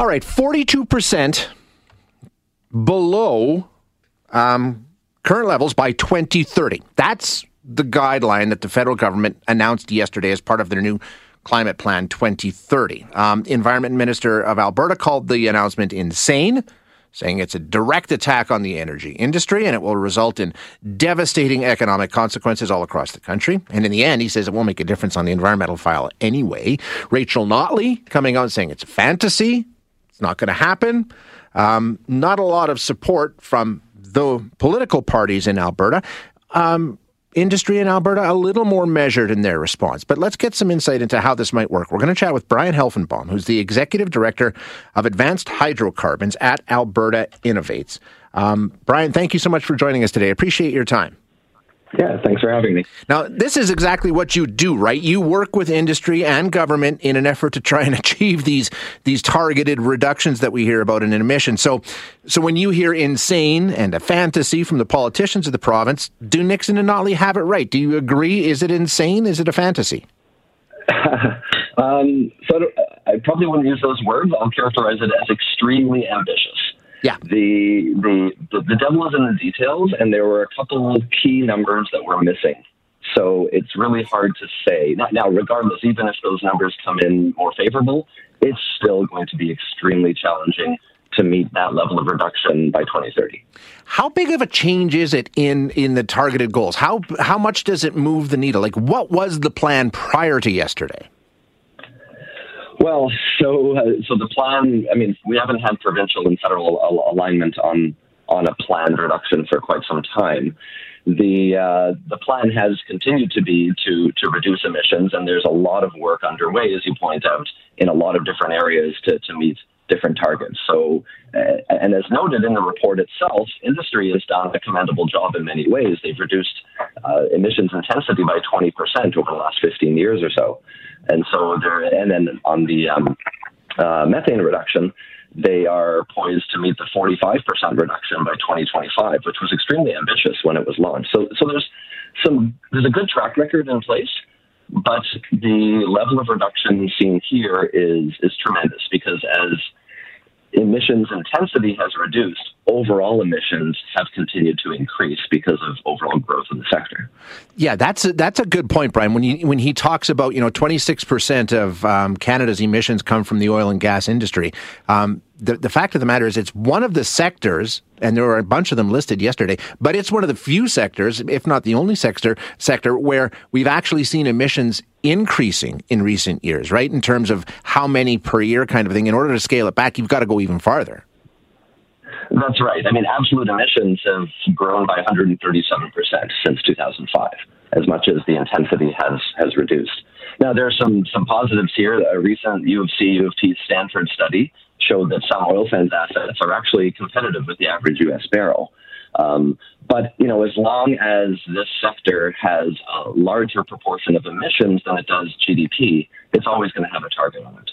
All right, 42% below um, current levels by 2030. That's the guideline that the federal government announced yesterday as part of their new Climate Plan 2030. Um, Environment Minister of Alberta called the announcement insane, saying it's a direct attack on the energy industry and it will result in devastating economic consequences all across the country. And in the end, he says it won't make a difference on the environmental file anyway. Rachel Notley coming out saying it's a fantasy, it's not going to happen. Um, not a lot of support from the political parties in Alberta. Um, industry in Alberta a little more measured in their response. But let's get some insight into how this might work. We're going to chat with Bryan Helfenbaum, who's the executive director of advanced hydrocarbons at Alberta Innovates. Um, Bryan, thank you so much for joining us today. Appreciate your time. Yeah, thanks for having me. Now, this is exactly what you do, right? You work with industry and government in an effort to try and achieve these these targeted reductions that we hear about in emissions. So, so when you hear insane and a fantasy from the politicians of the province, do Nixon and Notley have it right? Do you agree? Is it insane? Is it a fantasy? um, so I probably wouldn't use those words. I'll characterize it as extremely ambitious. Yeah. The, the, the, the devil is in the details, and there were a couple of key numbers that were missing. So it's really hard to say. Now, now, regardless, even if those numbers come in more favorable, it's still going to be extremely challenging to meet that level of reduction by 2030. How big of a change is it in in the targeted goals? How how much does it move the needle? Like what was the plan prior to yesterday? Well, so uh, so the plan. I mean, we haven't had provincial and federal al- alignment on on a planned reduction for quite some time. The uh, the plan has continued to be to to reduce emissions, and there's a lot of work underway, as you point out, in a lot of different areas to to meet different targets. So, uh, and as noted in the report itself, industry has done a commendable job in many ways. They've reduced uh, emissions intensity by 20% over the last 15 years or so. And so there, and then on the um, uh, methane reduction, they are poised to meet the 45% reduction by 2025, which was extremely ambitious when it was launched. So, so there's some, there's a good track record in place, but the level of reduction seen here is, is tremendous because as emissions intensity has reduced, overall emissions have continued to increase because of overall growth in the sector. Yeah, that's a, that's a good point, Bryan. When he when he talks about you know twenty six percent of um, Canada's emissions come from the oil and gas industry. Um, the, the fact of the matter is, it's one of the sectors, and there were a bunch of them listed yesterday, but it's one of the few sectors, if not the only sector, sector where we've actually seen emissions increasing in recent years, right? In terms of how many per year kind of thing. In order to scale it back, you've got to go even farther. That's right. I mean, absolute emissions have grown by 137% since 2005, as much as the intensity has, has reduced. Now, there are some, some positives here. A recent U of C, U of T Stanford study showed that some oil sands assets are actually competitive with the average U.S. barrel. Um, but you know, as long as this sector has a larger proportion of emissions than it does GDP, it's always going to have a target on it.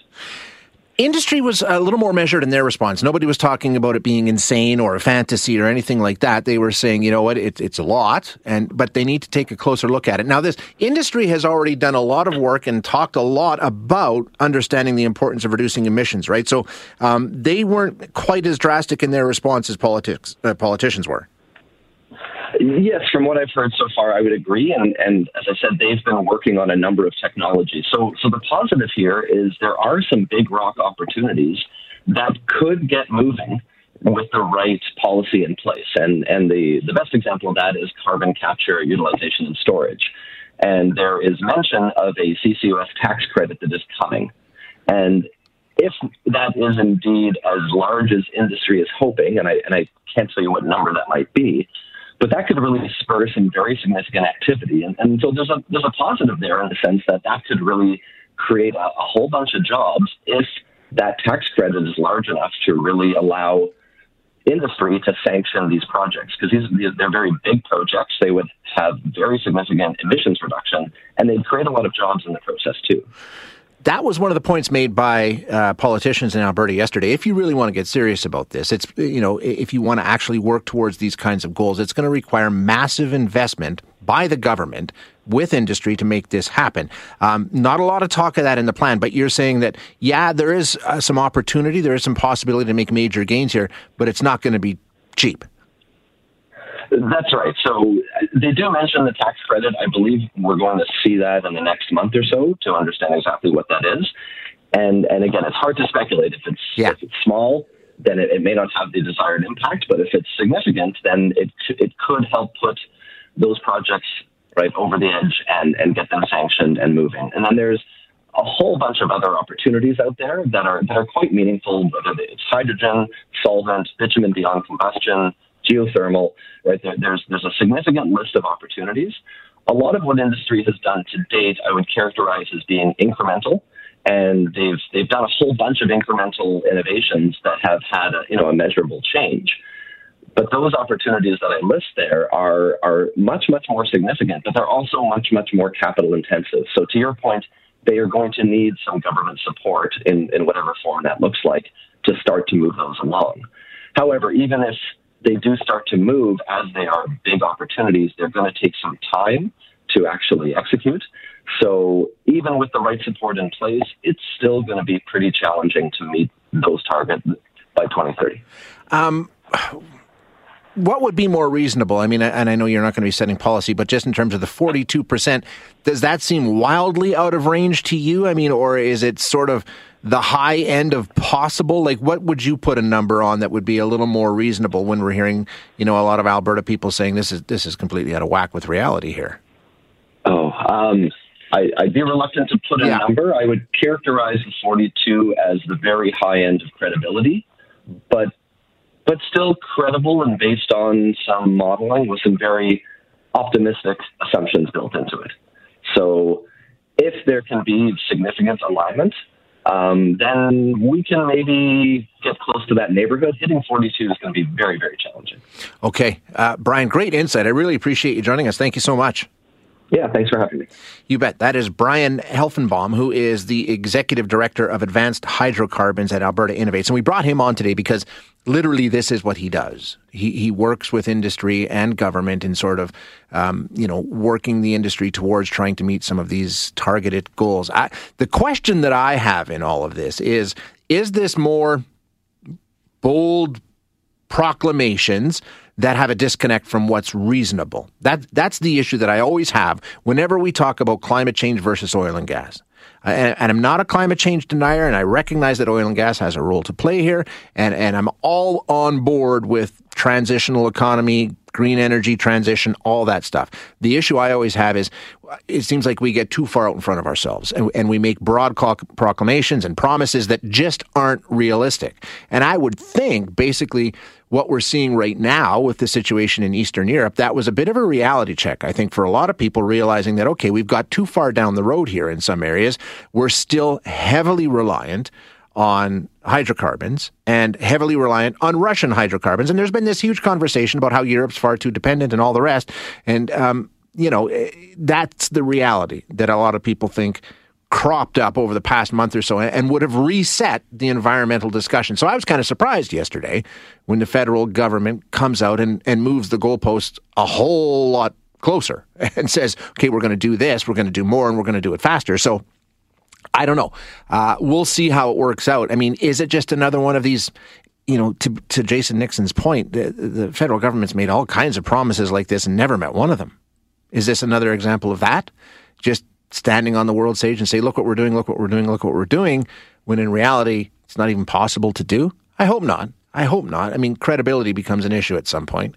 Industry was a little more measured in their response. Nobody was talking about it being insane or a fantasy or anything like that. They were saying, you know what, it, it's a lot, and but they need to take a closer look at it. Now, this industry has already done a lot of work and talked a lot about understanding the importance of reducing emissions, right? So um, they weren't quite as drastic in their response as politics, uh, politicians were. Yes, from what I've heard so far, I would agree. And, and as I said, they've been working on a number of technologies. So, so the positive here is there are some big rock opportunities that could get moving with the right policy in place. And, and the, the best example of that is carbon capture, utilization, and storage. And there is mention of a CCUS tax credit that is coming. And if that is indeed as large as industry is hoping, and I, and I can't tell you what number that might be, but that could really spur some very significant activity. And, and so there's a there's a positive there in the sense that that could really create a, a whole bunch of jobs if that tax credit is large enough to really allow industry to sanction these projects because these they're very big projects. They would have very significant emissions reduction, and they'd create a lot of jobs in the process too that was one of the points made by uh, politicians in Alberta yesterday. If you really want to get serious about this, it's you know if you want to actually work towards these kinds of goals, it's going to require massive investment by the government with industry to make this happen. Um, not a lot of talk of that in the plan, but you're saying that, yeah, there is uh, some opportunity, there is some possibility to make major gains here, but it's not going to be cheap. That's right. So uh, they do mention the tax credit. I believe we're going to see that in the next month or so to understand exactly what that is. And and again, it's hard to speculate if it's yeah. if it's small then it, it, may not have the desired impact. But if it's significant, then it it could help put those projects right over the edge and and get them sanctioned and moving. And then there's a whole bunch of other opportunities out there that are that are quite meaningful. Whether it's hydrogen, solvent, bitumen beyond combustion, geothermal, right there, there's there's a significant list of opportunities. A lot of what industry has done to date, I would characterize as being incremental and they've they've done a whole bunch of incremental innovations that have had a, you know a measurable change. But those opportunities that I list there are are much much more significant, but they're also much much more capital intensive. So to your point, they are going to need some government support in in whatever form that looks like to start to move those along. However, even if they do start to move as they are big opportunities, they're going to take some time to actually execute. So even with the right support in place, it's still going to be pretty challenging to meet those targets by 2030. Um, what would be more reasonable? I mean, and I know you're not going to be setting policy, but just in terms of the 42%, does that seem wildly out of range to you? I mean, or is it sort of the high end of possible? Like, what would you put a number on that would be a little more reasonable when we're hearing, you know, a lot of Alberta people saying this is this is completely out of whack with reality here? Oh, um, I, would be reluctant to put a yeah. number. I would characterize the 42 as the very high end of credibility, but but still credible and based on some modeling with some very optimistic assumptions built into it. So, if there can be significant alignment, um, then we can maybe get close to that neighborhood. Hitting 42 is going to be very, very challenging. Okay. Uh, Bryan, great insight. I really appreciate you joining us. Thank you so much. Yeah, thanks for having me. You bet. That is Bryan Helfenbaum, who is the executive director of advanced hydrocarbons at Alberta Innovates. And we brought him on today because literally this is what he does. He, he works with industry and government in sort of, um, you know, working the industry towards trying to meet some of these targeted goals. I, the question that I have in all of this is, is this more bold proclamations that have a disconnect from what's reasonable. That that's the issue that I always have whenever we talk about climate change versus oil and gas. And, and, I'm not a climate change denier, and I recognize that oil and gas has a role to play here, and, and I'm all on board with transitional economy, green energy transition, all that stuff. The issue I always have is it seems like we get too far out in front of ourselves and, and we make broad proclamations and promises that just aren't realistic. And I would think basically what we're seeing right now with the situation in Eastern Europe, that was a bit of a reality check, I think, for a lot of people realizing that, okay, we've got too far down the road here in some areas. We're still heavily reliant on hydrocarbons and heavily reliant on Russian hydrocarbons. And there's been this huge conversation about how Europe's far too dependent and all the rest. And, um, you know, eh, that's the reality that a lot of people think cropped up over the past month or so and would have reset the environmental discussion. So I was kind of surprised yesterday when the federal government comes out and, and moves the goalpost a whole lot closer and says, okay, we're going to do this, we're going to do more, and we're going to do it faster. So I don't know. Uh, we'll see how it works out. I mean, is it just another one of these? You know, to to Jason Nixon's point, the, the federal government's made all kinds of promises like this and never met one of them. Is this another example of that? Just standing on the world stage and say, "Look what we're doing! Look what we're doing! Look what we're doing!" When in reality, it's not even possible to do. I hope not. I hope not. I mean, credibility becomes an issue at some point.